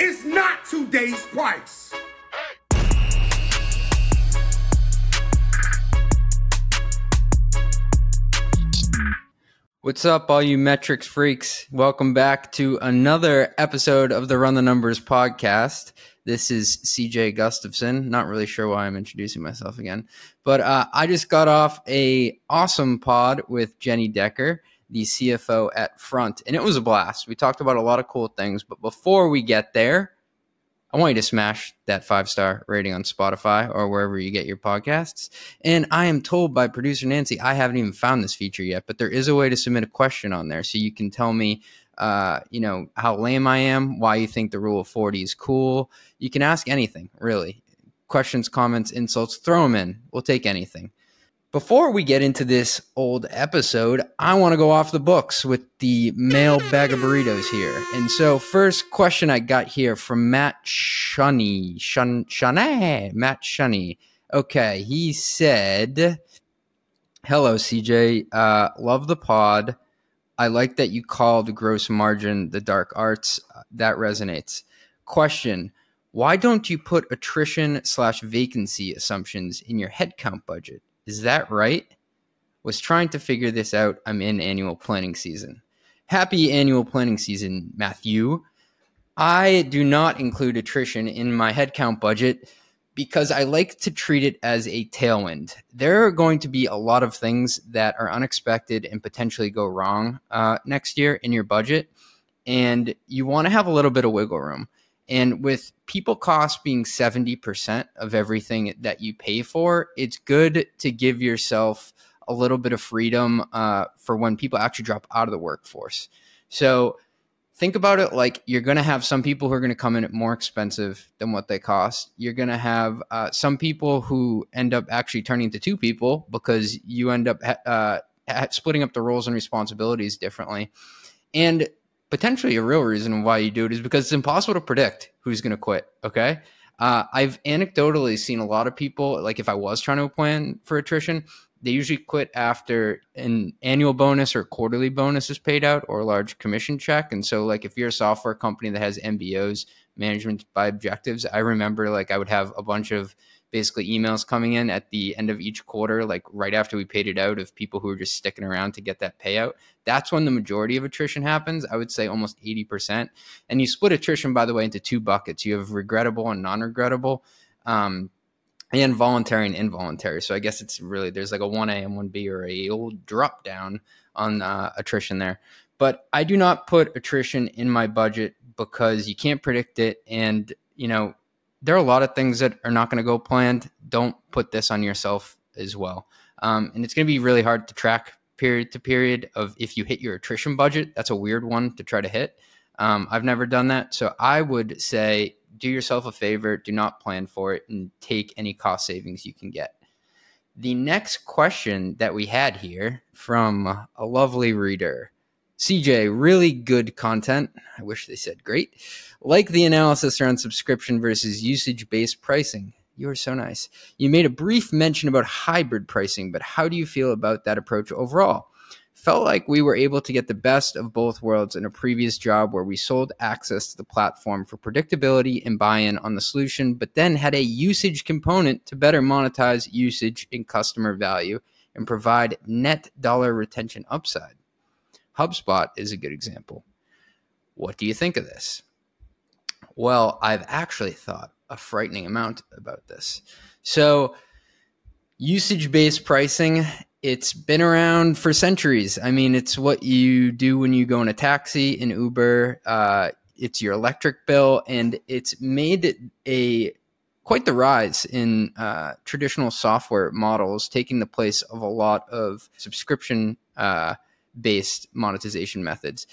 is not today's price. What's up, all you metrics freaks? Welcome back to another episode of the Run the Numbers podcast. This is CJ Gustafson. Not really sure why I'm introducing myself again, but uh, I just got off a awesome pod with Jenny Decker, the CFO at Front, and it was a blast. We talked about a lot of cool things, but before we get there, I want you to smash that five star rating on Spotify or wherever you get your podcasts. And I am told by producer Nancy, I haven't even found this feature yet, but there is a way to submit a question on there. So you can tell me, uh, you know, how lame I am, why you think the rule of 40 is cool. You can ask anything, really. Questions, comments, insults, throw them in. We'll take anything. Before we get into this old episode, I want to go off the books with the mail bag of burritos here. And so, first question I got here from Matt Shunny. Shun, Shunny. Matt Shunny. Okay, he said, Hello, CJ. Uh, love the pod. I like that you called gross margin the dark arts. That resonates. Question Why don't you put attrition slash vacancy assumptions in your headcount budget? Is that right? Was trying to figure this out. I'm in annual planning season. Happy annual planning season, Matthew. I do not include attrition in my headcount budget because I like to treat it as a tailwind. There are going to be a lot of things that are unexpected and potentially go wrong uh, next year in your budget, and you want to have a little bit of wiggle room. And with people costs being 70% of everything that you pay for, it's good to give yourself a little bit of freedom uh, for when people actually drop out of the workforce. So think about it like you're going to have some people who are going to come in at more expensive than what they cost. You're going to have uh, some people who end up actually turning into two people because you end up uh, splitting up the roles and responsibilities differently. And potentially a real reason why you do it is because it's impossible to predict who's going to quit. Okay. Uh, I've anecdotally seen a lot of people, like if I was trying to plan for attrition, they usually quit after an annual bonus or quarterly bonus is paid out or a large commission check. And so, like, if you're a software company that has MBOs, management by objectives, I remember like I would have a bunch of basically emails coming in at the end of each quarter, like right after we paid it out, of people who are just sticking around to get that payout. That's when the majority of attrition happens. I would say almost 80%. And you split attrition, by the way, into two buckets you have regrettable and non regrettable. Um, and voluntary and involuntary. So I guess it's really there's like a 1A and 1B or a old drop down on uh, attrition there. But I do not put attrition in my budget because you can't predict it. And, you know, there are a lot of things that are not going to go planned. Don't put this on yourself as well. Um, and it's going to be really hard to track period to period of if you hit your attrition budget. That's a weird one to try to hit. Um, I've never done that. So I would say do yourself a favor, do not plan for it, and take any cost savings you can get. The next question that we had here from a lovely reader CJ, really good content. I wish they said great. Like the analysis around subscription versus usage based pricing. You are so nice. You made a brief mention about hybrid pricing, but how do you feel about that approach overall? Felt like we were able to get the best of both worlds in a previous job where we sold access to the platform for predictability and buy in on the solution, but then had a usage component to better monetize usage and customer value and provide net dollar retention upside. HubSpot is a good example. What do you think of this? Well, I've actually thought a frightening amount about this. So, usage based pricing, it's been around for centuries. I mean, it's what you do when you go in a taxi, in Uber, uh, it's your electric bill, and it's made a quite the rise in uh, traditional software models, taking the place of a lot of subscription uh, based monetization methods.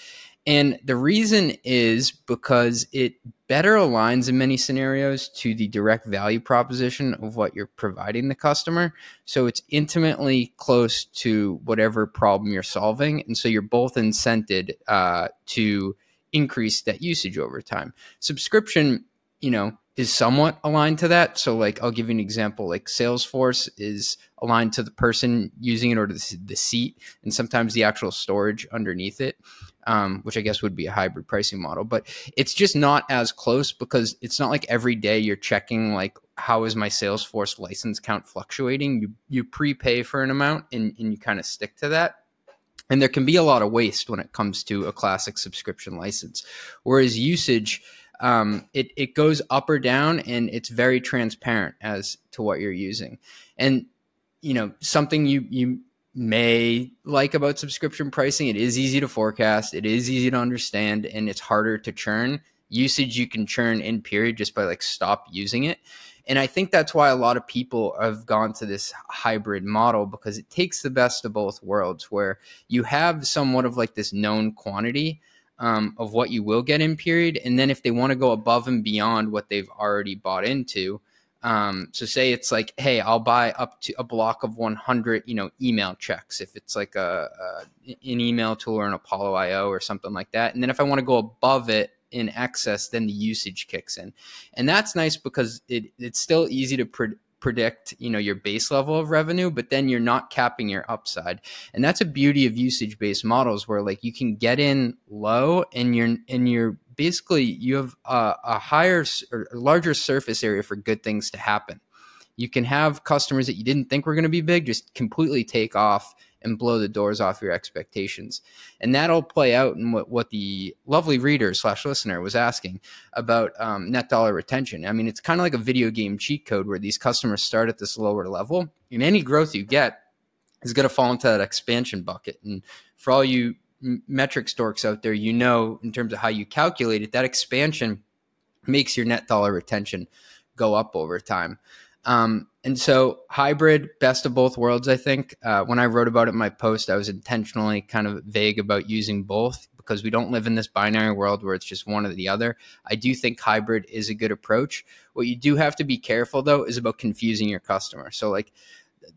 And the reason is because it better aligns in many scenarios to the direct value proposition of what you're providing the customer. So it's intimately close to whatever problem you're solving. And so you're both incented uh, to increase that usage over time. Subscription, you know, is somewhat aligned to that. So, like, I'll give you an example. Like, Salesforce is aligned to the person using it or the, the seat, and sometimes the actual storage underneath it, um, which I guess would be a hybrid pricing model. But it's just not as close because it's not like every day you're checking like how is my Salesforce license count fluctuating. You you prepay for an amount and, and you kind of stick to that. And there can be a lot of waste when it comes to a classic subscription license, whereas usage um, it it goes up or down, and it's very transparent as to what you're using. And you know something you you may like about subscription pricing, it is easy to forecast, it is easy to understand, and it's harder to churn. Usage you can churn in period just by like stop using it. And I think that's why a lot of people have gone to this hybrid model because it takes the best of both worlds where you have somewhat of like this known quantity um, of what you will get in period. And then if they want to go above and beyond what they've already bought into, um, so say it's like, hey, I'll buy up to a block of 100, you know, email checks if it's like a, a an email tool or an Apollo IO or something like that. And then if I want to go above it in excess, then the usage kicks in, and that's nice because it it's still easy to pre- predict you know your base level of revenue but then you're not capping your upside. And that's a beauty of usage based models where like you can get in low and you're and you're basically you have a, a higher or larger surface area for good things to happen. You can have customers that you didn't think were going to be big just completely take off and blow the doors off your expectations. And that'll play out in what, what the lovely reader slash listener was asking about um, net dollar retention. I mean, it's kind of like a video game cheat code where these customers start at this lower level, and any growth you get is going to fall into that expansion bucket. And for all you metrics dorks out there, you know, in terms of how you calculate it, that expansion makes your net dollar retention go up over time. Um, and so, hybrid, best of both worlds, I think. Uh, when I wrote about it in my post, I was intentionally kind of vague about using both because we don't live in this binary world where it's just one or the other. I do think hybrid is a good approach. What you do have to be careful, though, is about confusing your customer. So, like,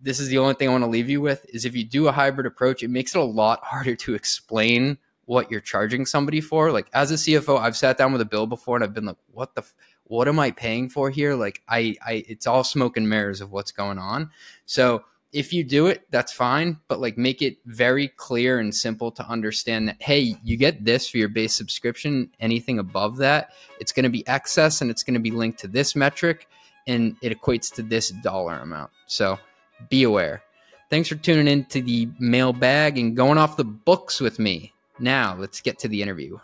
this is the only thing I want to leave you with is if you do a hybrid approach, it makes it a lot harder to explain what you're charging somebody for. Like as a CFO, I've sat down with a bill before and I've been like, what the, f- what am I paying for here? Like I, I, it's all smoke and mirrors of what's going on. So if you do it, that's fine, but like make it very clear and simple to understand that, hey, you get this for your base subscription. Anything above that, it's going to be excess and it's going to be linked to this metric and it equates to this dollar amount. So be aware. Thanks for tuning in to the mailbag and going off the books with me. Now, let's get to the interview.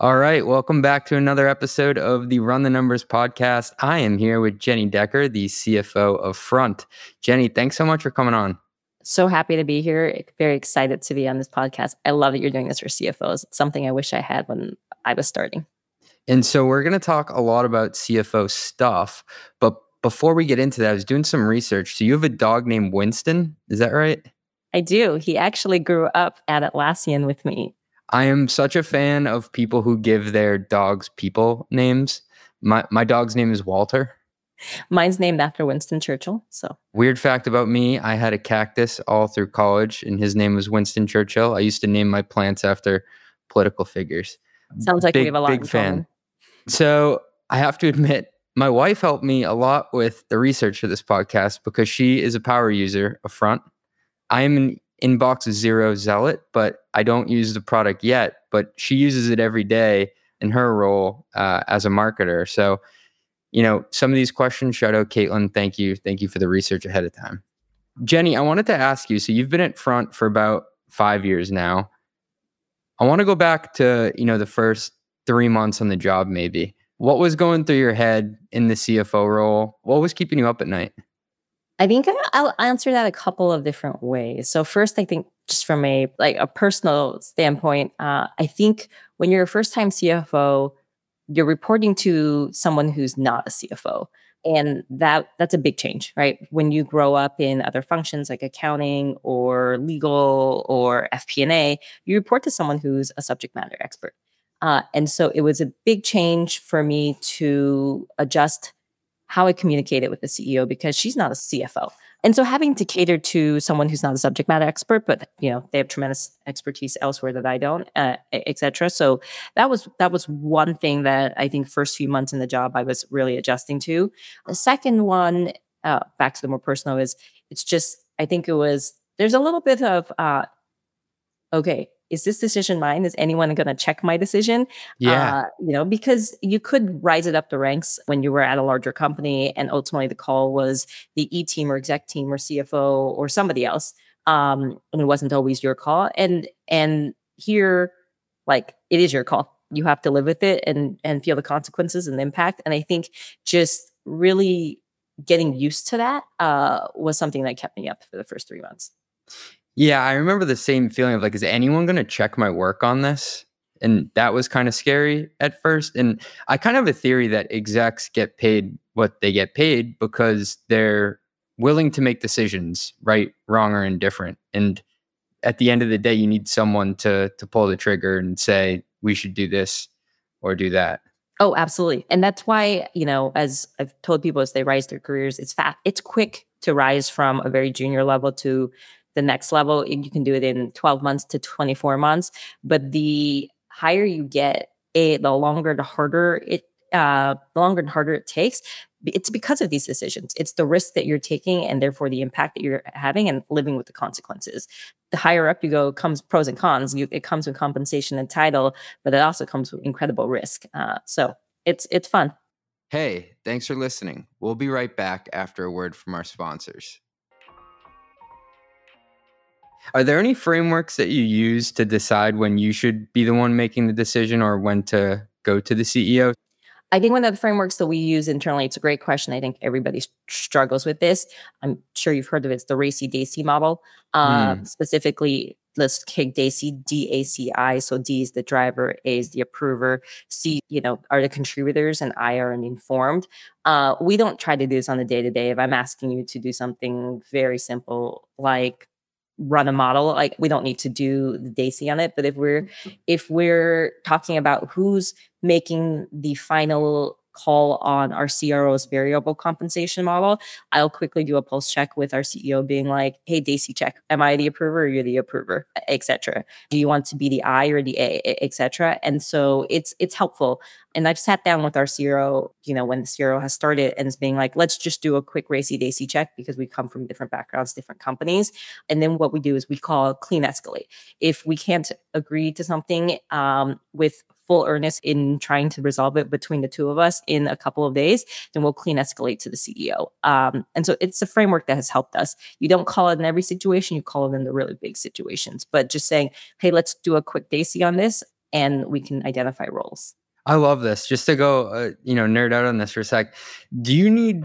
All right, welcome back to another episode of the Run the Numbers podcast. I am here with Jenny Decker, the CFO of Front. Jenny, thanks so much for coming on. So happy to be here. Very excited to be on this podcast. I love that you're doing this for CFOs. It's something I wish I had when I was starting. And so we're going to talk a lot about CFO stuff, but before we get into that, I was doing some research. So you have a dog named Winston, is that right? I do. He actually grew up at Atlassian with me. I am such a fan of people who give their dogs people names. My my dog's name is Walter. Mine's named after Winston Churchill. So weird fact about me: I had a cactus all through college, and his name was Winston Churchill. I used to name my plants after political figures. Sounds like big, we have a lot. Big fan. Common. So I have to admit, my wife helped me a lot with the research for this podcast because she is a power user of Front. I am an inbox zero zealot, but I don't use the product yet. But she uses it every day in her role uh, as a marketer. So, you know, some of these questions, shout out Caitlin. Thank you. Thank you for the research ahead of time. Jenny, I wanted to ask you so you've been at front for about five years now. I want to go back to, you know, the first three months on the job, maybe. What was going through your head in the CFO role? What was keeping you up at night? I think I'll answer that a couple of different ways. So first, I think just from a like a personal standpoint, uh, I think when you're a first time CFO, you're reporting to someone who's not a CFO. and that that's a big change right when you grow up in other functions like accounting or legal or fp&a you report to someone who's a subject matter expert uh, and so it was a big change for me to adjust how i communicated with the ceo because she's not a cfo and so having to cater to someone who's not a subject matter expert, but you know they have tremendous expertise elsewhere that I don't, uh, etc. So that was that was one thing that I think first few months in the job I was really adjusting to. The second one, uh, back to the more personal, is it's just I think it was there's a little bit of uh, okay, is this decision mine? Is anyone going to check my decision? Yeah. Uh, you know, because you could rise it up the ranks when you were at a larger company and ultimately the call was the E team or exec team or CFO or somebody else. Um, and it wasn't always your call. And, and here, like it is your call. You have to live with it and, and feel the consequences and the impact. And I think just really getting used to that uh, was something that kept me up for the first three months. Yeah, I remember the same feeling of like, is anyone going to check my work on this? And that was kind of scary at first. And I kind of have a theory that execs get paid what they get paid because they're willing to make decisions, right, wrong, or indifferent. And at the end of the day, you need someone to to pull the trigger and say, we should do this or do that. Oh, absolutely. And that's why, you know, as I've told people as they rise their careers, it's fast, it's quick to rise from a very junior level to the next level you can do it in 12 months to 24 months. But the higher you get a the longer the harder it uh the longer and harder it takes it's because of these decisions. It's the risk that you're taking and therefore the impact that you're having and living with the consequences. The higher up you go comes pros and cons. You, it comes with compensation and title but it also comes with incredible risk. Uh, so it's it's fun. Hey thanks for listening. We'll be right back after a word from our sponsors are there any frameworks that you use to decide when you should be the one making the decision or when to go to the CEO? I think one of the frameworks that we use internally, it's a great question. I think everybody struggles with this. I'm sure you've heard of it. It's the RACI DACI model. Uh, mm. Specifically, let's take DACI, D-A-C-I. So D is the driver, A is the approver, C, you know, are the contributors, and I are informed. Uh, we don't try to do this on the day to day. If I'm asking you to do something very simple, like run a model like we don't need to do the DACI on it but if we're mm-hmm. if we're talking about who's making the final call on our CRO's variable compensation model, I'll quickly do a pulse check with our CEO being like, hey, DACI, check. Am I the approver or you're the approver? Etc. Do you want to be the I or the A, etc. And so it's it's helpful. And I've sat down with our CRO, you know, when the CRO has started and is being like, let's just do a quick RACI DACI check because we come from different backgrounds, different companies. And then what we do is we call clean escalate. If we can't agree to something um, with full earnest in trying to resolve it between the two of us in a couple of days, then we'll clean escalate to the CEO. Um, and so it's a framework that has helped us. You don't call it in every situation, you call it in the really big situations, but just saying, hey, let's do a quick DACI on this and we can identify roles. I love this. Just to go, uh, you know, nerd out on this for a sec. Do you need?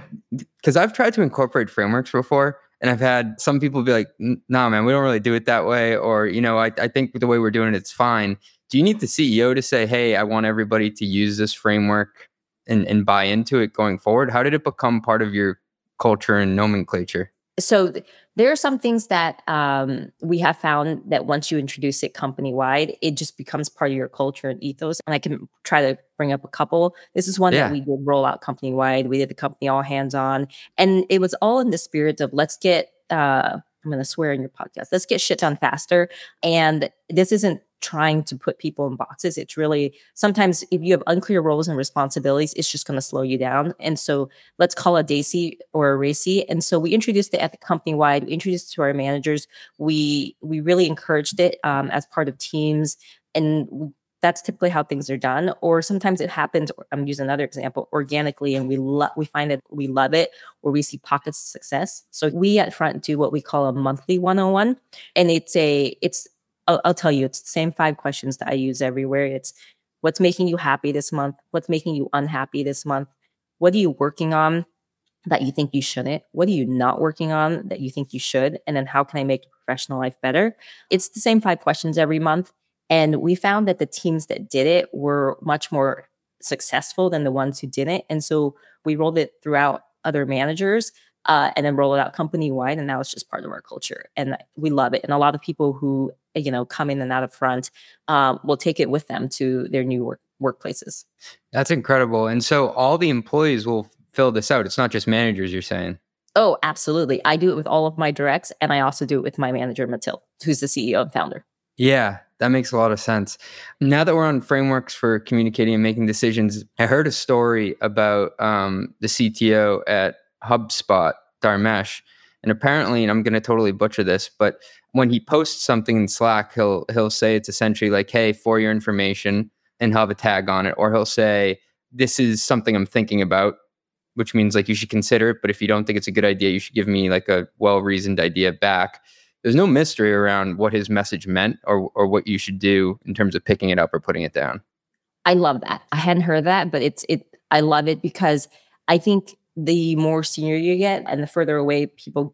Because I've tried to incorporate frameworks before, and I've had some people be like, "Nah, man, we don't really do it that way," or you know, I, I think the way we're doing it, it's fine do you need the CEO to say, hey, I want everybody to use this framework and, and buy into it going forward? How did it become part of your culture and nomenclature? So th- there are some things that um, we have found that once you introduce it company wide, it just becomes part of your culture and ethos. And I can try to bring up a couple. This is one yeah. that we did roll out company wide. We did the company all hands on, and it was all in the spirit of let's get. Uh, I'm going to swear in your podcast. Let's get shit done faster. And this isn't trying to put people in boxes. It's really sometimes if you have unclear roles and responsibilities, it's just going to slow you down. And so let's call a DACI or a RACI. And so we introduced it at the company wide. We introduced it to our managers. We we really encouraged it um, as part of teams, and that's typically how things are done. Or sometimes it happens. I'm using another example organically, and we love we find that we love it, or we see pockets of success. So we at Front do what we call a monthly 101, and it's a it's I'll, I'll tell you, it's the same five questions that I use everywhere. It's what's making you happy this month? What's making you unhappy this month? What are you working on that you think you shouldn't? What are you not working on that you think you should? And then how can I make your professional life better? It's the same five questions every month. And we found that the teams that did it were much more successful than the ones who didn't. And so we rolled it throughout other managers uh, and then roll it out company wide. And now it's just part of our culture. And we love it. And a lot of people who, you know, come in and out of front um, will take it with them to their new work workplaces. That's incredible. And so all the employees will fill this out. It's not just managers, you're saying. Oh, absolutely. I do it with all of my directs, and I also do it with my manager, Mathilde, who's the CEO and founder. Yeah, that makes a lot of sense. Now that we're on frameworks for communicating and making decisions, I heard a story about um, the CTO at HubSpot, Dharmesh, and apparently, and I'm going to totally butcher this, but when he posts something in Slack, he'll he'll say it's essentially like, "Hey, for your information," and have a tag on it, or he'll say, "This is something I'm thinking about." which means like you should consider it. But if you don't think it's a good idea, you should give me like a well reasoned idea back. There's no mystery around what his message meant or or what you should do in terms of picking it up or putting it down. I love that. I hadn't heard that, but it's it. I love it because I think the more senior you get and the further away people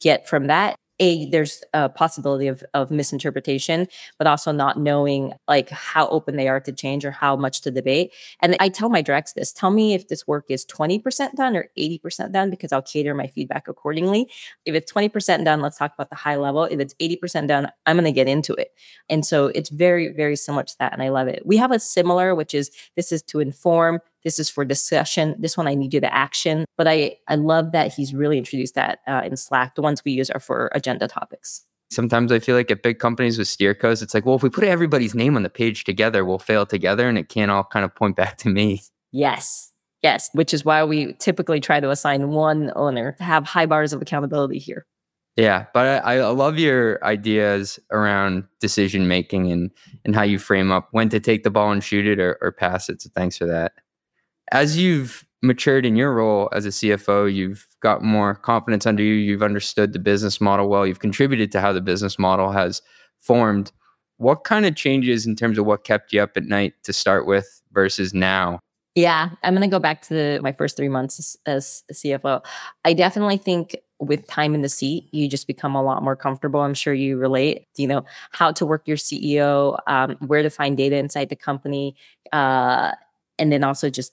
get from that, a there's a possibility of, of misinterpretation but also not knowing like how open they are to change or how much to debate. And i tell my directs this tell me if this work is 20% done or 80% done because i'll cater my feedback accordingly. If it's 20% done let's talk about the high level. If it's 80% done i'm going to get into it. And so it's very very similar to that and i love it. We have a similar which is this is to inform this is for discussion. This one I need you to action. But I, I love that he's really introduced that uh, in Slack. The ones we use are for agenda topics. Sometimes I feel like at big companies with steer codes, it's like, well, if we put everybody's name on the page together, we'll fail together and it can't all kind of point back to me. Yes. Yes. Which is why we typically try to assign one owner to have high bars of accountability here. Yeah, but I, I, love your ideas around decision making and and how you frame up when to take the ball and shoot it or, or pass it. So thanks for that as you've matured in your role as a CFO, you've got more confidence under you, you've understood the business model well, you've contributed to how the business model has formed. What kind of changes in terms of what kept you up at night to start with versus now? Yeah, I'm going to go back to my first three months as, as CFO. I definitely think with time in the seat, you just become a lot more comfortable. I'm sure you relate, you know, how to work your CEO, um, where to find data inside the company, uh, and then also just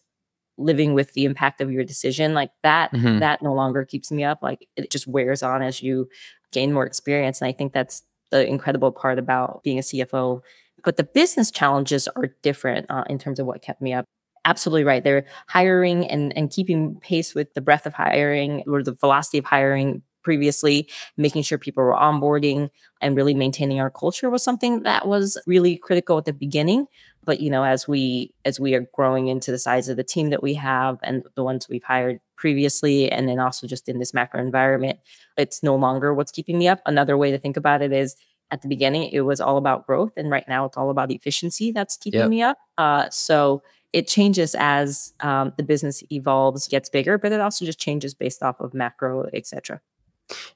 living with the impact of your decision like that mm-hmm. that no longer keeps me up like it just wears on as you gain more experience and i think that's the incredible part about being a cfo but the business challenges are different uh, in terms of what kept me up. Absolutely right they're hiring and and keeping pace with the breadth of hiring or the velocity of hiring previously making sure people were onboarding and really maintaining our culture was something that was really critical at the beginning but you know as we as we are growing into the size of the team that we have and the ones we've hired previously and then also just in this macro environment it's no longer what's keeping me up. Another way to think about it is at the beginning it was all about growth and right now it's all about efficiency that's keeping yep. me up. Uh, so it changes as um, the business evolves gets bigger but it also just changes based off of macro etc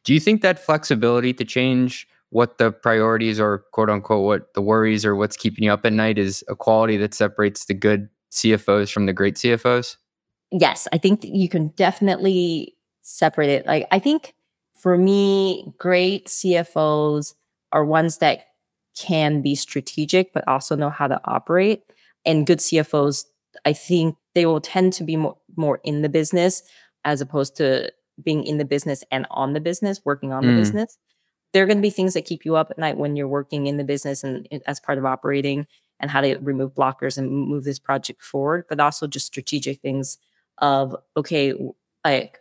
do you think that flexibility to change what the priorities or quote unquote what the worries or what's keeping you up at night is a quality that separates the good CFOs from the great CFOs? Yes, I think you can definitely separate it. Like I think for me, great CFOs are ones that can be strategic but also know how to operate. And good CFOs, I think they will tend to be more, more in the business as opposed to being in the business and on the business, working on mm. the business there are going to be things that keep you up at night when you're working in the business and as part of operating and how to remove blockers and move this project forward but also just strategic things of okay like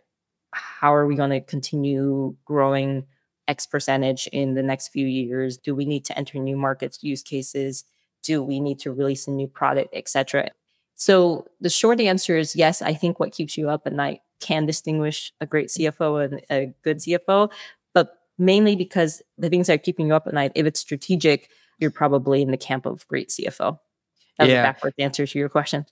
how are we going to continue growing x percentage in the next few years? Do we need to enter new markets use cases? Do we need to release a new product etc so the short answer is yes i think what keeps you up at night can distinguish a great cfo and a good cfo mainly because the things that are keeping you up at night, if it's strategic, you're probably in the camp of great CFO. That was yeah. a backwards answer to your question.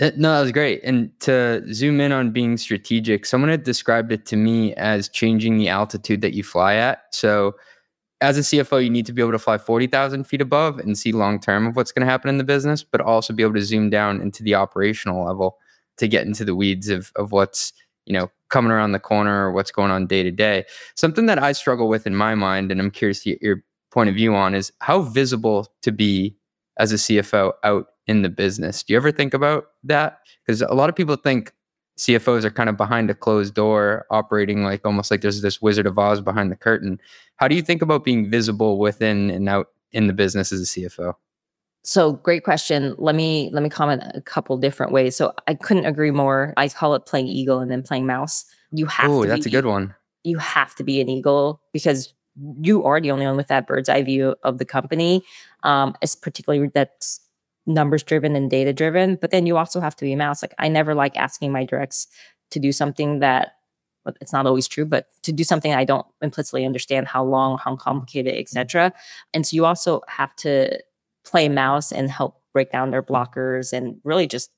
No, that was great. And to zoom in on being strategic, someone had described it to me as changing the altitude that you fly at. So, as a CFO, you need to be able to fly 40,000 feet above and see long term of what's going to happen in the business, but also be able to zoom down into the operational level to get into the weeds of, of what's you know coming around the corner or what's going on day to day. Something that I struggle with in my mind, and I'm curious to get your point of view on, is how visible to be as a CFO out in the business. Do you ever think about that? Because a lot of people think CFOs are kind of behind a closed door, operating like almost like there's this Wizard of Oz behind the curtain. How do you think about being visible within and out in the business as a CFO? So great question. Let me let me comment a couple different ways. So I couldn't agree more. I call it playing eagle and then playing mouse. You have Oh, that's be, a good one. You have to be an eagle because you are the only one with that bird's eye view of the company. Um, it's particularly that's numbers driven and data driven. But then you also have to be a mouse. Like I never like asking my directs to do something that well, it's not always true, but to do something I don't implicitly understand how long, how complicated, etc. And so you also have to play mouse and help break down their blockers and really just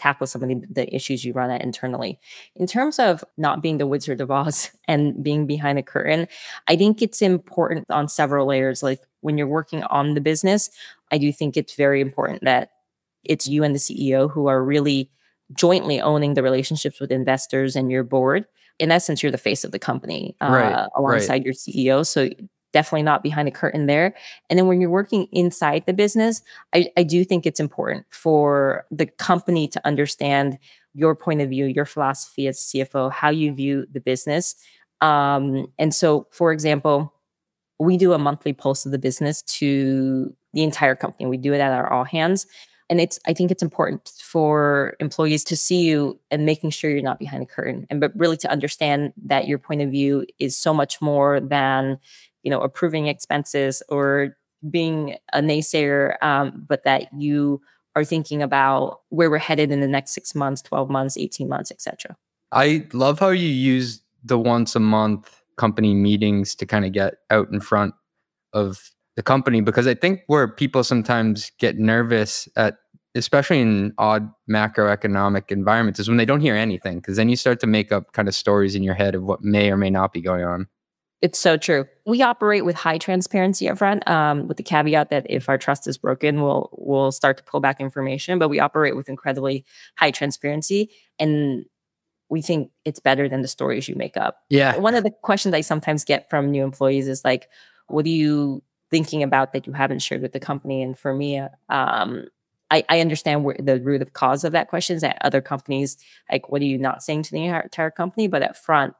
tackle some of the, the issues you run at internally. In terms of not being the Wizard of Oz and being behind the curtain, I think it's important on several layers. Like when you're working on the business, I do think it's very important that it's you and the CEO who are really jointly owning the relationships with investors and your board. In essence, you're the face of the company uh, Right, alongside your CEO. So definitely not behind a curtain there. And then when you're working inside the business, I, I do think it's important for the company to understand your point of view, your philosophy as CFO, how you view the business. Um, and so, for example, we do a monthly pulse of the business to the entire company. We do it at our all hands. And it's, I think it's important for employees to see you and making sure you're not behind a curtain and but really to understand that your point of view is so much more than, you know, approving expenses or being a naysayer, um, but that you are thinking about where we're headed in the next six months, 12 months, 18 months, etc. I love how you use the once a month company meetings to kind of get out in front of the company because I think where people sometimes get nervous at especially in odd macroeconomic environments is when they don't hear anything because then you start to make up kind of stories in your head of what may or may not be going on. It's so true. We operate with high transparency up front, um, with the caveat that if our trust is broken, we'll we'll start to pull back information. But we operate with incredibly high transparency, and we think it's better than the stories you make up. Yeah. One of the questions I sometimes get from new employees is like, "What are you thinking about that you haven't shared with the company?" And for me, um, I, I, understand where the root of cause of that question is at other companies. Like, what are you not saying to the entire company? But at front,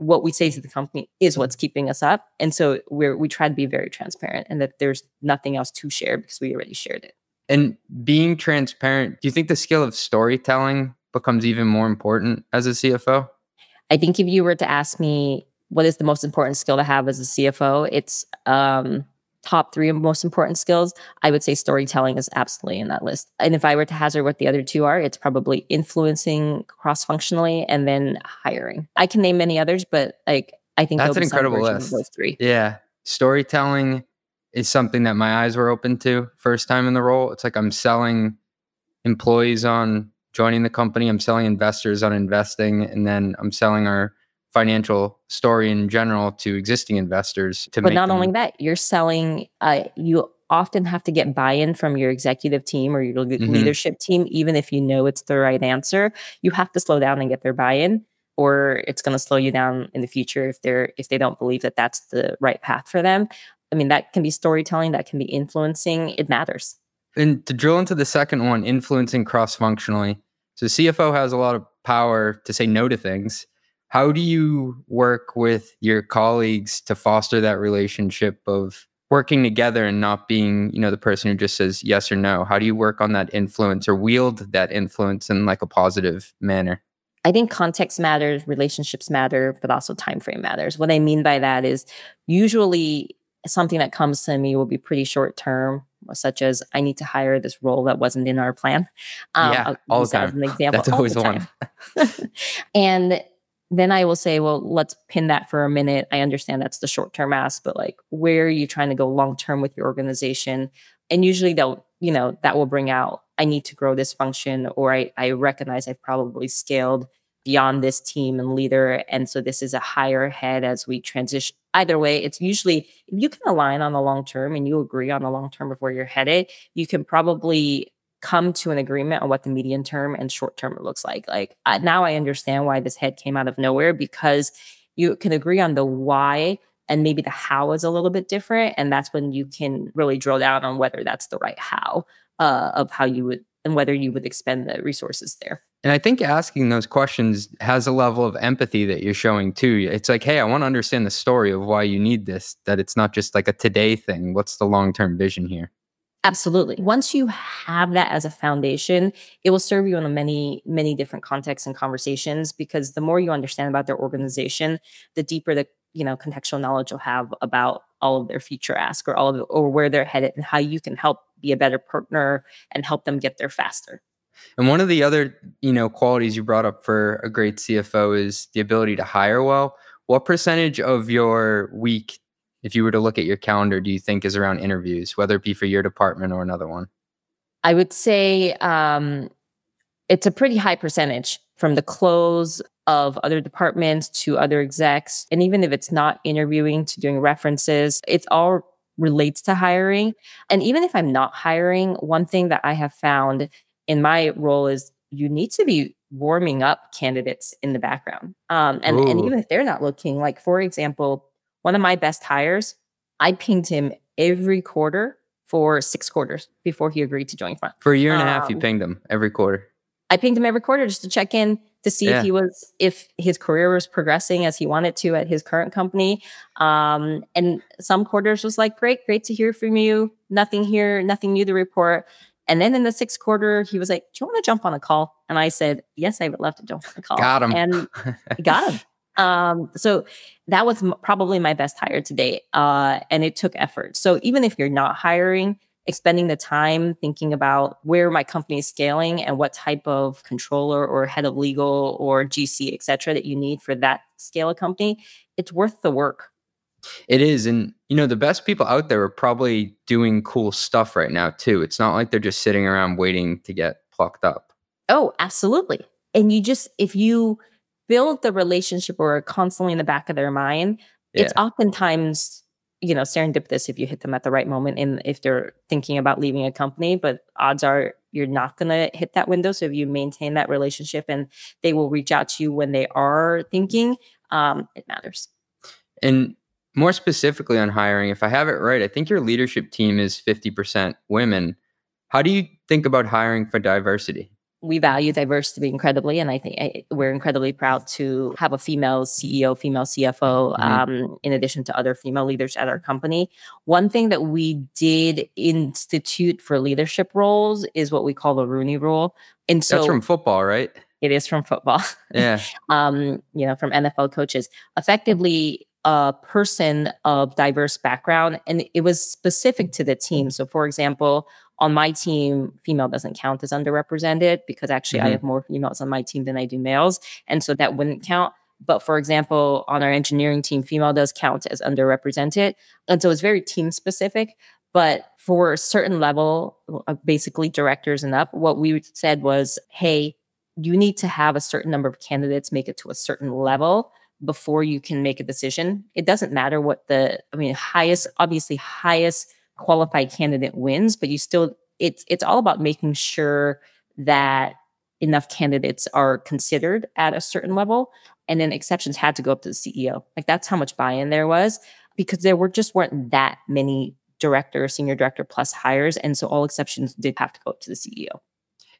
what we say to the company is what's keeping us up. And so we're we try to be very transparent and that there's nothing else to share because we already shared it. And being transparent, do you think the skill of storytelling becomes even more important as a CFO? I think if you were to ask me what is the most important skill to have as a CFO, it's um top three most important skills, I would say storytelling is absolutely in that list. And if I were to hazard what the other two are, it's probably influencing cross functionally and then hiring. I can name many others, but like I think that's an incredible list. those three. Yeah, storytelling is something that my eyes were open to first time in the role. It's like I'm selling employees on joining the company, I'm selling investors on investing, and then I'm selling our financial story in general to existing investors to but not only that you're selling uh, you often have to get buy-in from your executive team or your Mhm. leadership team even if you know it's the right answer you have to slow down and get their buy-in or it's going to slow you down in the future if they're if they don't believe that that's the right path for them i mean that can be storytelling that can be influencing it matters And to drill into the second one, influencing cross functionally. So CFO has a lot of power to say no to things. How do you work with your colleagues to foster that relationship of working together and not being, you know, the person who just says yes or no? How do you work on that influence or wield that influence in like a positive manner? I think context matters, relationships matter, but also time frame matters. What I mean by that is usually something that comes to me will be pretty short term, such as I need to hire this role that wasn't in our plan. Yeah, um, all the that as time. an example. That's always one. and then I will say, well, let's pin that for a minute. I understand that's the short term ask, but like, where are you trying to go long term with your organization? And usually they'll, you know, that will bring out, I need to grow this function, or I, I recognize I've probably scaled beyond this team and leader. And so this is a higher head as we transition. Either way, it's usually if you can align on the long term and you agree on the long term of where you're headed, you can probably come to an agreement on what the medium term and short term looks like. Like now I understand why this head came out of nowhere because you can agree on the why and maybe the how is a little bit different. And that's when you can really drill down on whether that's the right how. uh, of how you would and whether you would expend the resources there. And I think asking those questions has a level of empathy that you're showing too. It's like, hey, I want to understand the story of why you need this, that it's not just like a today thing. What's the long term vision here? Absolutely. Once you have that as a foundation, it will serve you in many, many different contexts and conversations because the more you understand about their organization, the deeper the you know contextual knowledge you'll have about all of their future ask or all of the, or where they're headed and how you can help be a better partner and help them get there faster. And one of the other, you know, qualities you brought up for a great CFO is the ability to hire well. What percentage of your week, if you were to look at your calendar, do you think is around interviews, whether it be for your department or another one? I would say um, it's a pretty high percentage from the close of other departments to other execs. And even if it's not interviewing to doing references, it's all relates to hiring. And even if I'm not hiring, one thing that I have found in my role is you need to be warming up candidates in the background. Um, and, and even if they're not looking, like for example, one of my best hires, I pinged him every quarter for six quarters before he agreed to join Front. For a year and um, a half, you um, pinged him every quarter. I pinged him every quarter just to check in to see yeah. if he was if his career was progressing as he wanted to at his current company. Um, and some quarters was like, great, great to hear from you. Nothing here, nothing new to report. And then in the sixth quarter, he was like, Do you want to jump on a call? And I said, Yes, I would love to jump on a call. Got him. And got him. Um, so that was m- probably my best hire to date. Uh, and it took effort. So even if you're not hiring, expending the time thinking about where my company is scaling and what type of controller or head of legal or GC, et cetera, that you need for that scale of company, it's worth the work. It is. And, you know, the best people out there are probably doing cool stuff right now, too. It's not like they're just sitting around waiting to get plucked up. Oh, absolutely. And you just, if you build the relationship or are constantly in the back of their mind, yeah. it's oftentimes, you know, serendipitous if you hit them at the right moment and if they're thinking about leaving a company. But odds are you're not going to hit that window. So if you maintain that relationship and they will reach out to you when they are thinking, um, it matters. And more specifically on hiring, if I have it right, I think your leadership team is 50% women. How do you think about hiring for diversity? We value diversity incredibly, and I think eh, we're incredibly proud to have a female CEO, female CFO, mm-hmm. um, in addition to other female leaders at our company. One thing that we did institute for leadership roles is what we call the Rooney Rule, and so that's from football, right? It is from football. Yeah. um, you know, from NFL coaches. Effectively, a person of diverse background and it was specific to the team. So for example, on my team, female doesn't count as underrepresented because actually mm-hmm. I have more females on my team than I do males. And so that wouldn't count. But for example, on our engineering team, female does count as underrepresented. And so it's very team specific. But for a certain level, uh, basically directors and up, what we said was, hey, you need to have a certain number of candidates make it to a certain level before you can make a decision. It doesn't matter what the, I mean, highest, obviously, highest qualified candidate wins, but you still, it's it's all about making sure that enough candidates are considered at a certain level, and then exceptions had to go up to the CEO. Like that's how much buy-in there was because there were just weren't that many director, senior director plus hires, and so all exceptions did have to go up to the CEO.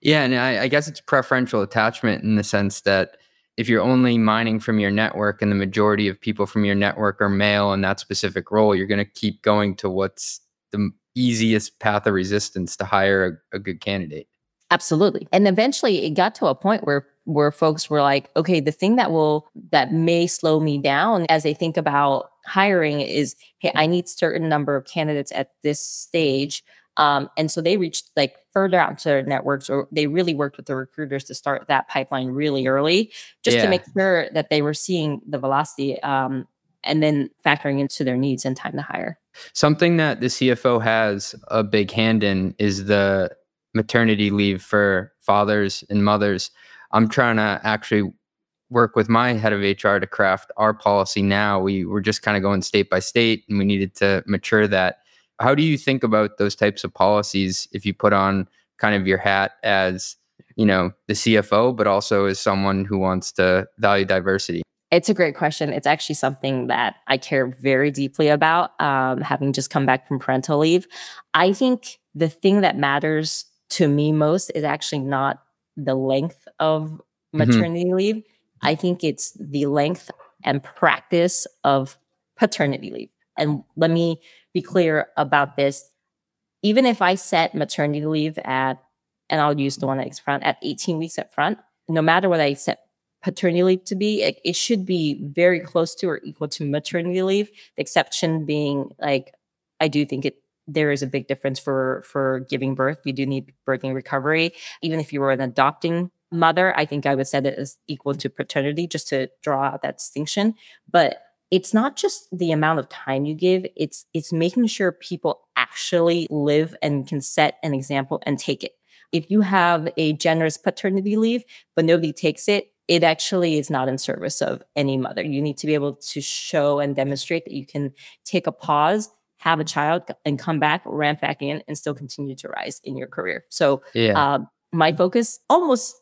Yeah, and I, I guess it's preferential attachment in the sense that if you're only mining from your network and the majority of people from your network are male in that specific role, you're going to keep going to what's the easiest path of resistance to hire a, a good candidate. Absolutely. And eventually it got to a point where where folks were like, okay, the thing that will that may slow me down as they think about hiring is, hey, I need certain number of candidates at this stage. Um, and so they reached like further out into their networks, or they really worked with the recruiters to start that pipeline really early, just yeah. to make sure that they were seeing the velocity um, and then factoring into their needs and time to hire. Something that the CFO has a big hand in is the maternity leave for fathers and mothers. I'm trying to actually work with my head of HR to craft our policy now. We were just kind of going state by state and we needed to mature that how do you think about those types of policies if you put on kind of your hat as you know the cfo but also as someone who wants to value diversity it's a great question it's actually something that i care very deeply about um, having just come back from parental leave i think the thing that matters to me most is actually not the length of Mm-hmm. maternity leave. I think it's the length and practice of paternity leave. And let me be clear about this. Even if I set maternity leave at, and I'll use the one that's front at 18 weeks up front, no matter what I set paternity leave to be, it, it should be very close to or equal to maternity leave. The exception being like, I do think it there is a big difference for for giving birth. You do need birthing recovery. Even if you were an adopting mother, I think I would set it as equal to paternity just to draw out that distinction. But it's not just the amount of time you give, it's it's making sure people actually live and can set an example and take it. If you have a generous paternity leave, but nobody takes it, it actually is not in service of any mother. You need to be able to show and demonstrate that you can take a pause, have a child, and come back, ramp back in, and still continue to rise in your career. So, Yeah. uh, my focus, almost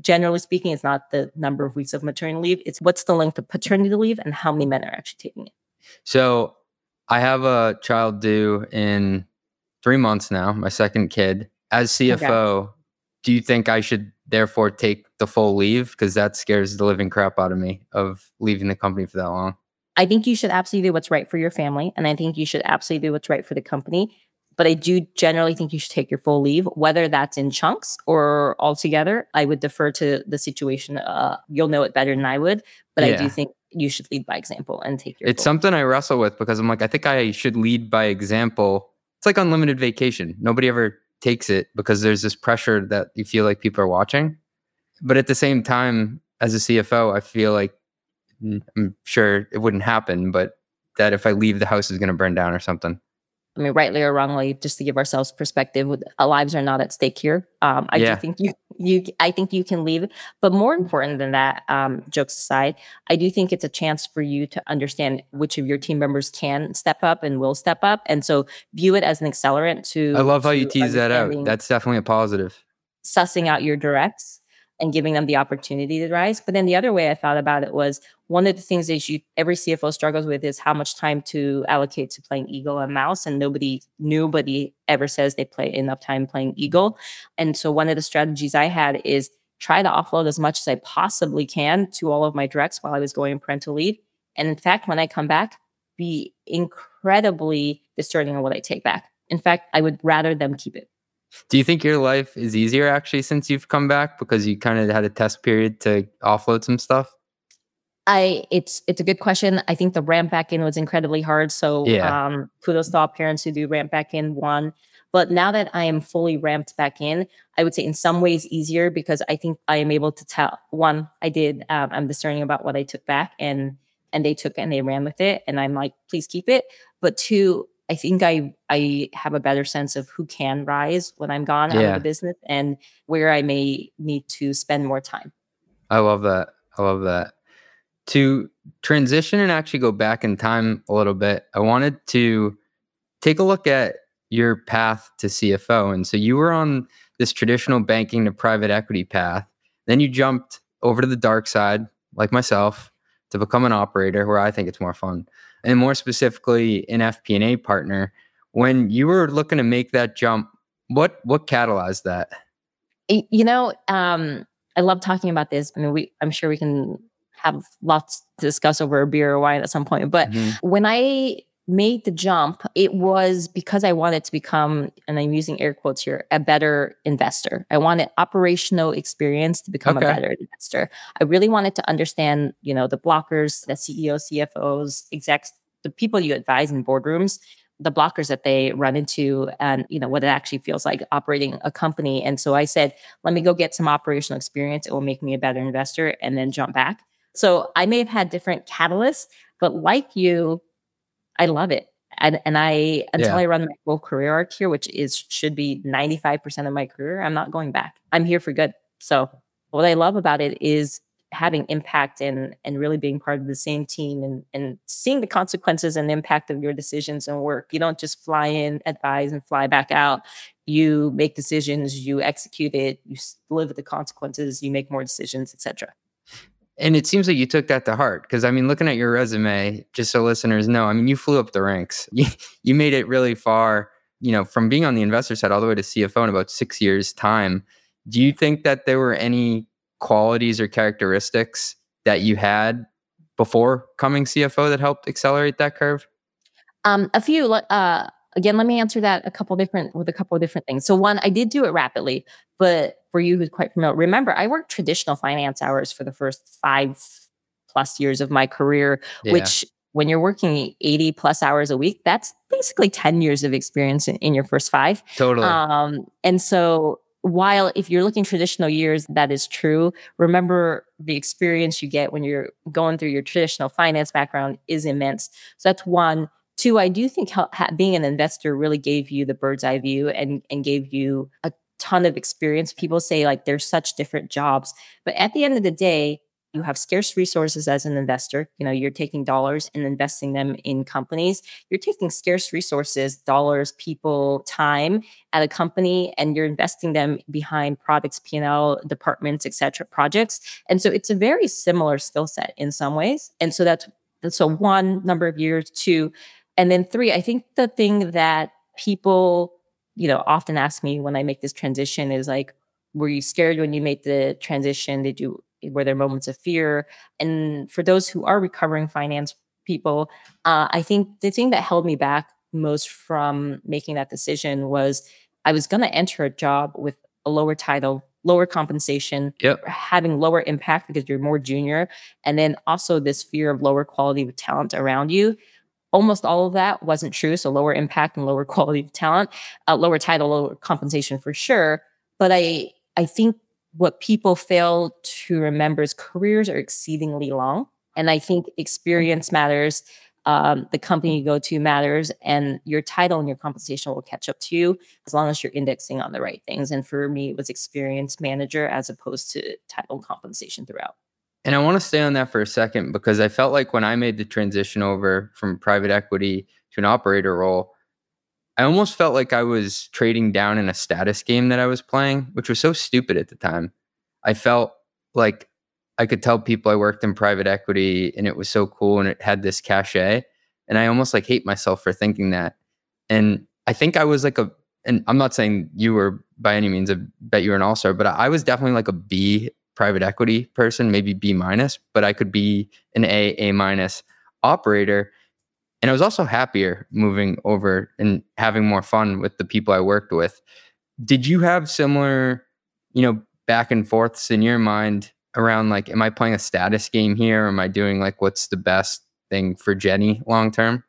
generally speaking, it's not the number of weeks of maternity leave. It's what's the length of paternity leave and how many men are actually taking it. So I have a child due in three months now, my second kid. As CFO, do you think I should therefore take the full leave? Because that scares the living crap out of me of leaving the company for that long. I think you should absolutely do what's right for your family, and I think you should absolutely do what's right for the company. But I do generally think you should take your full leave, whether that's in chunks or altogether. I would defer to the situation. Uh, you'll know it better than I would, but I do think you should lead by example and take your. It's full- something I wrestle with because I'm like, I think I should lead by example. It's like unlimited vacation. Nobody ever takes it because there's this pressure that you feel like people are watching. But at the same time, as a CFO, I feel like mm, I'm sure it wouldn't happen, but that if I leave, the house is going to burn down or something. I mean, rightly or wrongly, just to give ourselves perspective, our lives are not at stake here. Um, I Yeah. do think you, you, I think you can leave. But more important than that, um, jokes aside, I do think it's a chance for you to understand which of your team members can step up and will step up, and so view it as an accelerant to. I love how you tease that out. That's definitely a positive. sussing out your directs and giving them the opportunity to rise. But then the other way I thought about it was one of the things that you every CFO struggles with is how much time to allocate to playing Eagle and Mouse. And nobody nobody ever says they play enough time playing Eagle. And so one of the strategies I had is try to offload as much as I possibly can to all of my directs while I was going parental leave. And in fact, when I come back, be incredibly discerning on what I take back. In fact, I would rather them keep it. Do you think your life is easier actually since you've come back because you kind of had a test period to offload some stuff? I it's it's a good question. I think the ramp back in was incredibly hard. So Yeah. um kudos to all parents who do ramp back in one. But now that I am fully ramped back in, I would say in some ways easier because I think I am able to tell one, I did um, I'm discerning about what I took back and and they took and they ran with it. And I'm like, please keep it. But two, I think I I have a better sense of who can rise when I'm gone out of the business and where I may need to spend more time. I love that. I love that. To transition and actually go back in time a little bit, I wanted to take a look at your path to CFO. And so you were on this traditional banking to private equity path. Then you jumped over to the dark side, like myself, to become an operator where I think it's more fun. And more specifically, an FP&A partner. When you were looking to make that jump, what what catalyzed that? You know um i love talking about this i mean we i'm sure we can have lots to discuss over a beer or wine at some point but Mhm. when i made the jump it was because i wanted to become and i'm using air quotes here a better investor. I wanted operational experience to become Okay. a better investor. I really wanted to understand you know the blockers the ceos cfos execs the people you advise in boardrooms the blockers that they run into and you know what it actually feels like operating a company. And so i said let me go get some operational experience. It will make me a better investor and then jump back. So i may have had different catalysts but like you i love it and and i until Yeah. i run my full career arc here which is should be 95% of my career i'm not going back. I'm here for good. So what i love about it is having impact and and really being part of the same team and and seeing the consequences and impact of your decisions and work. You don't just fly in advise and fly back out. You make decisions you execute it you live with the consequences you make more decisions etc And it seems like you took that to heart because I mean, looking at your resume, just so listeners know, I mean, you flew up the ranks. You, you made it really far you know, from being on the investor side all the way to CFO in about six years' time, do you think that there were any qualities or characteristics that you had before coming CFO that helped accelerate that curve? Um, a few. Uh, again, let me answer that a couple different with a couple of different things. So one, I did do it rapidly, but for you who's quite familiar, remember I worked traditional finance hours for the first five plus years of my career, yeah. which when you're working 80 plus hours a week, that's basically 10 years of experience in, in your first five. Totally. Um, and so while if you're looking traditional years, that is true. Remember the experience you get when you're going through your traditional finance background is immense. So that's one. Two, I do think being an investor really gave you the bird's eye view and, and gave you a ton of experience. People say like there's such different jobs, but at the end of the day, you have scarce resources as an investor. You know, you're taking dollars and investing them in companies. You're taking scarce resources, dollars, people, time at a company, and you're investing them behind products, P&L departments, etc., projects. And so it's a very similar skill set in some ways. And so that's so one number of years, two, and then three, I think the thing that people, you know, often ask me when I make this transition is like, were you scared when you made the transition? Did you were there moments of fear? And for those who are recovering finance people, uh, I think the thing that held me back most from making that decision was I was going to enter a job with a lower title, lower compensation, yep. having lower impact because you're more junior, and then also this fear of lower quality of talent around you almost all of that wasn't true. So lower impact and lower quality of talent, uh, lower title, lower compensation for sure. But I, I think what people fail to remember is careers are exceedingly long. And I think experience matters. Um, the company you go to matters, and your title and your compensation will catch up to you as long as you're indexing on the right things. And for me, it was experience manager as opposed to title compensation throughout. And I want to stay on that for a second because I felt like when I made the transition over from private equity to an operator role, I almost felt like I was trading down in a status game that I was playing, which was so stupid at the time. I felt like I could tell people I worked in private equity and it was so cool and it had this cachet. And I almost like hate myself for thinking that. And I think I was like a, and I'm not saying you were by any means, I bet you were an all star, but I was definitely like a B private equity person, maybe B minus, but I could be an A, A minus operator. And I was also happier moving over and having more fun with the people I worked with. Did you have similar, you know, back and forths in your mind around like, am I playing a status game here? Or am I doing like what's the best thing for Jenny long term?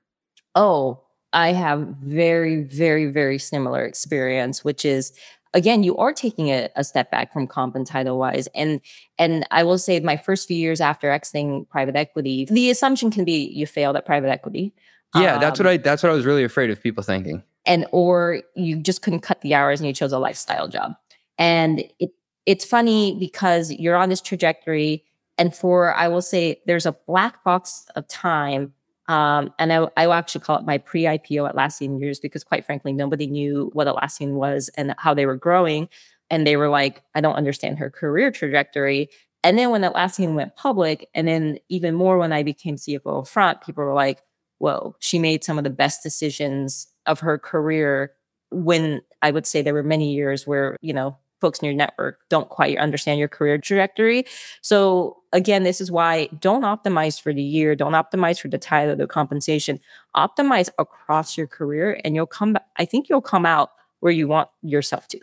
Oh, I have very, very, very similar experience, which is again, you are taking a, a step back from comp and title wise. And and I will say my first few years after exiting private equity, the assumption can be you failed at private equity. Yeah, um, that's what I that's what I was really afraid of people thinking. And or you just couldn't cut the hours and you chose a lifestyle job. And it it's funny because you're on this trajectory and for I will say there's a black box of time um, and I, I actually call it my pre-IPO Atlassian years because quite frankly, nobody knew what Atlassian was and how they were growing. And they were like, I don't understand her career trajectory. And then when Atlassian went public, and then even more when I became CFO of Front, people were like, whoa, she made some of the best decisions of her career when I would say there were many years where, you know, folks in your network don't quite understand your career trajectory. So again, this is why don't optimize for the year, don't optimize for the title, the compensation, optimize across your career and you'll come I think you'll come out where you want yourself to.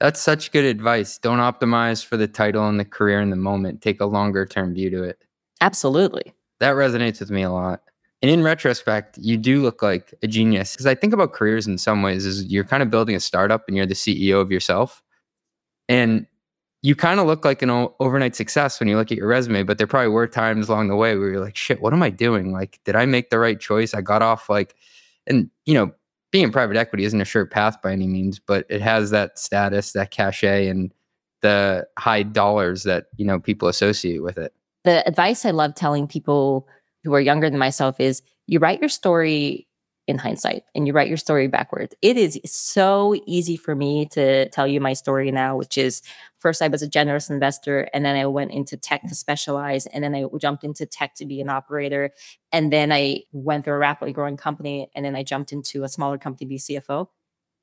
That's such good advice. Don't optimize for the title and the career in the moment. Take a longer term view to it. Absolutely. That resonates with me a lot. And in retrospect, you do look like a genius because I think about careers in some ways is you're kind of building a startup and you're the CEO of yourself. And you kind of look like an overnight success when you look at your resume, but there probably were times along the way where you're like, shit, what am I doing? Like, did I make the right choice? I got off like, and you know, being in private equity isn't a sure path by any means, but it has that status, that cachet, and the high dollars that, you know, people associate with it. The advice I love telling people who are younger than myself is you write your story in hindsight and you write your story backwards. It is so easy for me to tell you my story now, which is first I was a generous investor and then I went into tech to specialize and then I jumped into tech to be an operator. And then I went through a rapidly growing company and then I jumped into a smaller company to be CFO.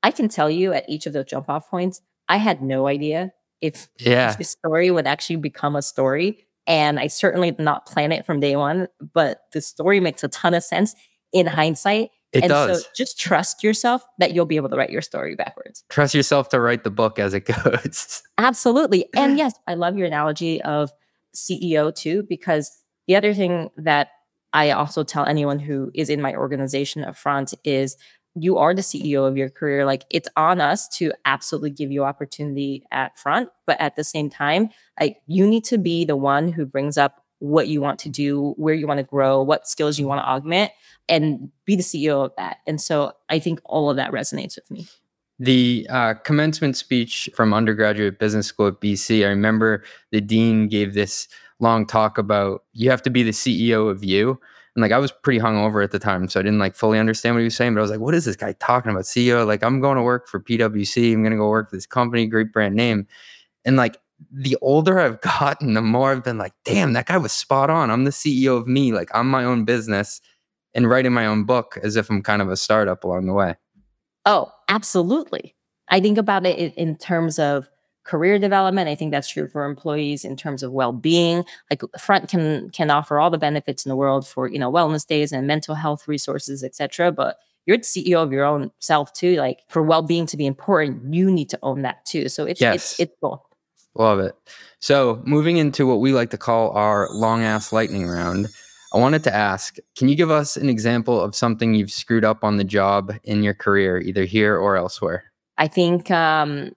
I can tell you at each of those jump off points, I had no idea if Yeah. this story would actually become a story. And I certainly did not plan it from day one, but the story makes a ton of sense in hindsight. It and does. so just trust yourself that you'll be able to write your story backwards. Trust yourself to write the book as it goes. Absolutely. And yes, I love your analogy of CEO too, because the other thing that I also tell anyone who is in my organization up front is you are the CEO of your career. Like it's on us to absolutely give you opportunity at front, but at the same time, like you need to be the one who brings up what you want to do, where you want to grow, what skills you want to augment, and be the CEO of that. And so I think all of that resonates with me. The uh, commencement speech from undergraduate business school at BC, I remember the dean gave this long talk about you have to be the CEO of you. And like I was pretty hungover at the time, so I didn't like fully understand what he was saying. But I was like, "What is this guy talking about? CEO? Like I'm going to work for PwC. I'm going to go work for this company, great brand name." And like the older I've gotten, the more I've been like, "Damn, that guy was spot on. I'm the CEO of me. Like I'm my own business and writing my own book as if I'm kind of a startup along the way." Oh, absolutely. I think about it in- terms of career development. I think that's true for employees in terms of well-being. Like Front can can offer all the benefits in the world for, you know, wellness days and mental health resources, etc. But you're the CEO of your own self too. Like for well-being to be important, you need to own that too. So it's Yes. it's it's both. Love it. So, moving into what we like to call our long ass lightning round, I wanted to ask can you give us an example of something you've screwed up on the job in your career, either here or elsewhere? I think um,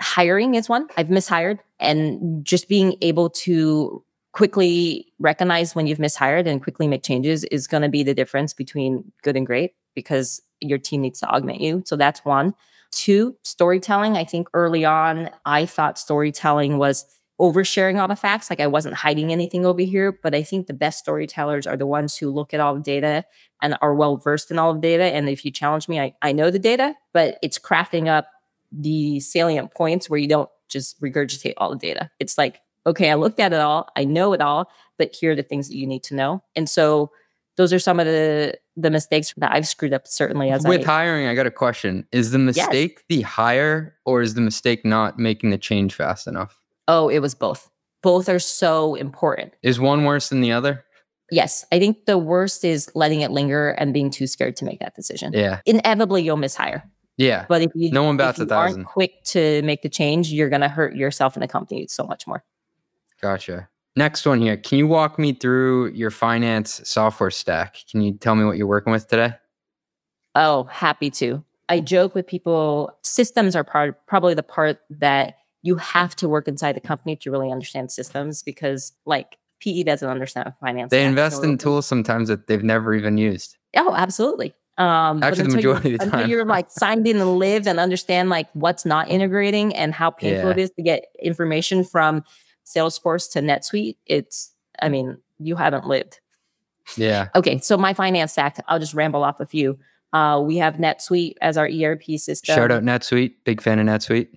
hiring is one. I've mishired, and just being able to quickly recognize when you've mishired and quickly make changes is going to be the difference between good and great because your team needs to augment you. So that's one. Two, storytelling. I think early on, I thought storytelling was oversharing all the facts. Like I wasn't hiding anything over here, but I think the best storytellers are the ones who look at all the data and are well versed in all the data. And if you challenge me, I, I know the data, but it's crafting up the salient points where you don't just regurgitate all the data. It's like, okay, I looked at it all, I know it all, but here are the things that you need to know. And so those are some of the the mistakes that I've screwed up certainly as With I hiring, I got a question. Is the mistake the hire or is the mistake not making the change fast enough? oh, it was both. Both are so important. Is one worse than the other? Yes, I think the worst is letting it linger and being too scared to make that decision. Yeah. Inevitably, you'll mishire. Yeah. But if you No one bats a thousand. aren't quick to make the change, you're gonna hurt yourself and the company so much more. Gotcha. Next one here. Can you walk me through your finance software stack? Can you tell me what you're working with today? Oh, happy to. I joke with people. Systems are part, probably the part that you have to work inside the company to really understand systems because, like, PE doesn't understand finance. They invest in tools sometimes that they've never even used. Oh, absolutely. Um, Actually, the until majority you, of the until time. you're like signed in and lived and understand like what's not integrating and how painful Yeah. it is to get information from Salesforce to NetSuite, it's, I mean, you haven't lived. Yeah. Okay, so my finance stack, I'll just ramble off a few. Uh, we have NetSuite as our ERP system. Shout out NetSuite. Big fan of NetSuite.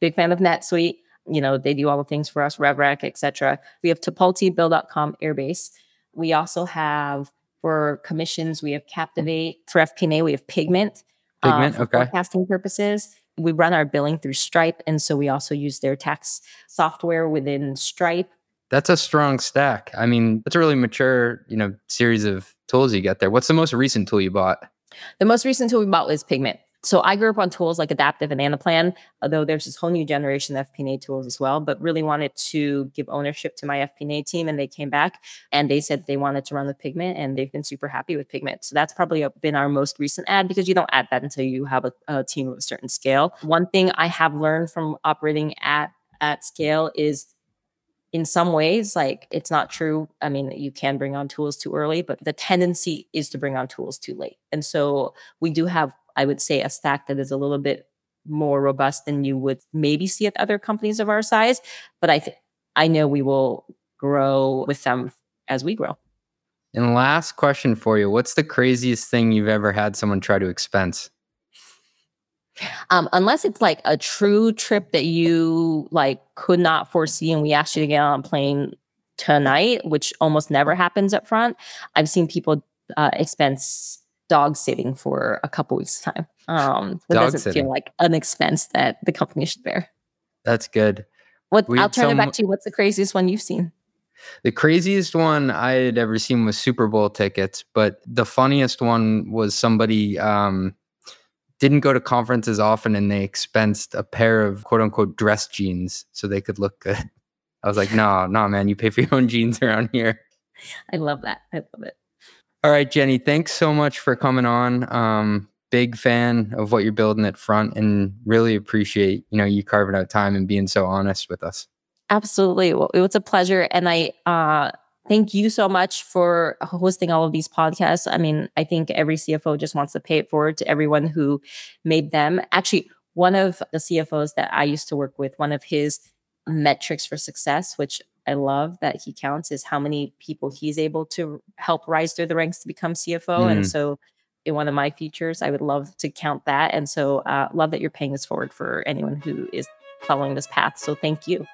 Big fan of NetSuite. You know, they do all the things for us, RevRec, etc. We have Tipalti, Bill.com, Airbase. We also have for commissions, we have Captivate. For FP&A, we have Pigment. uh, Pigment, for okay. Forecasting purposes, we run our billing through Stripe, and so we also use their tax software within Stripe. That's a strong stack. I mean, that's a really mature, you know, series of tools you get there. What's the most recent tool you bought? The most recent tool we bought was Pigment. So I grew up on tools like Adaptive and Anaplan, although there's this whole new generation of FP&A tools as well, but really wanted to give ownership to my FP&A team. And they came back and they said they wanted to run with Pigment and they've been super happy with Pigment. So that's probably uh, been our most recent ad because you don't add that until you have a, a team of a certain scale. One thing I have learned from operating at, at scale is in some ways, like it's not true. I mean, you can bring on tools too early, but the tendency is to bring on tools too late. And so we do have, I would say, a stack that is a little bit more robust than you would maybe see at other companies of our size. But I think I know we will grow with them as we grow. And last question for you What's the craziest thing you've ever had someone try to expense? Um, unless it's like a true trip that you like could not foresee and we asked you to get on a plane tonight, which almost never happens up front. I've seen people uh, expense dog sitting for a couple weeks time. Um, it Dog doesn't sitting. feel like an expense that the company should bear. That's good. What We I'll turn it back to you. What's the craziest one you've seen? The craziest one I had ever seen was Super Bowl tickets, but the funniest one was somebody um, didn't go to conferences often and they expensed a pair of quote unquote dress jeans so they could look good. I was like, no, no, man, you pay for your own jeans around here. I love that. I love it. All right, Jenny, thanks so much for coming on. Um, big fan of what you're building at front and really appreciate, you know, you carving out time and being so honest with us. Absolutely. Well, it was a pleasure. And I uh, thank you so much for hosting all of these podcasts. I mean, I think every CFO just wants to pay it forward to everyone who made them. Actually, one of the CFOs that I used to work with, one of his metrics for success, which I love that he counts, is how many people he's able to help rise through the ranks to become CFO. And Mm. so, in one of my features, I would love to count that. And so, uh, love that you're paying this forward for anyone who is following this path. So, thank you.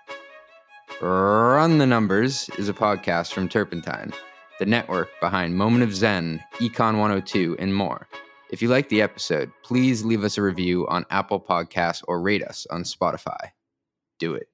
Run the Numbers is a podcast from Turpentine, the network behind Moment of Zen, Econ 102, and more. If you like the episode, please leave us a review on Apple Podcasts or rate us on Spotify. Do it.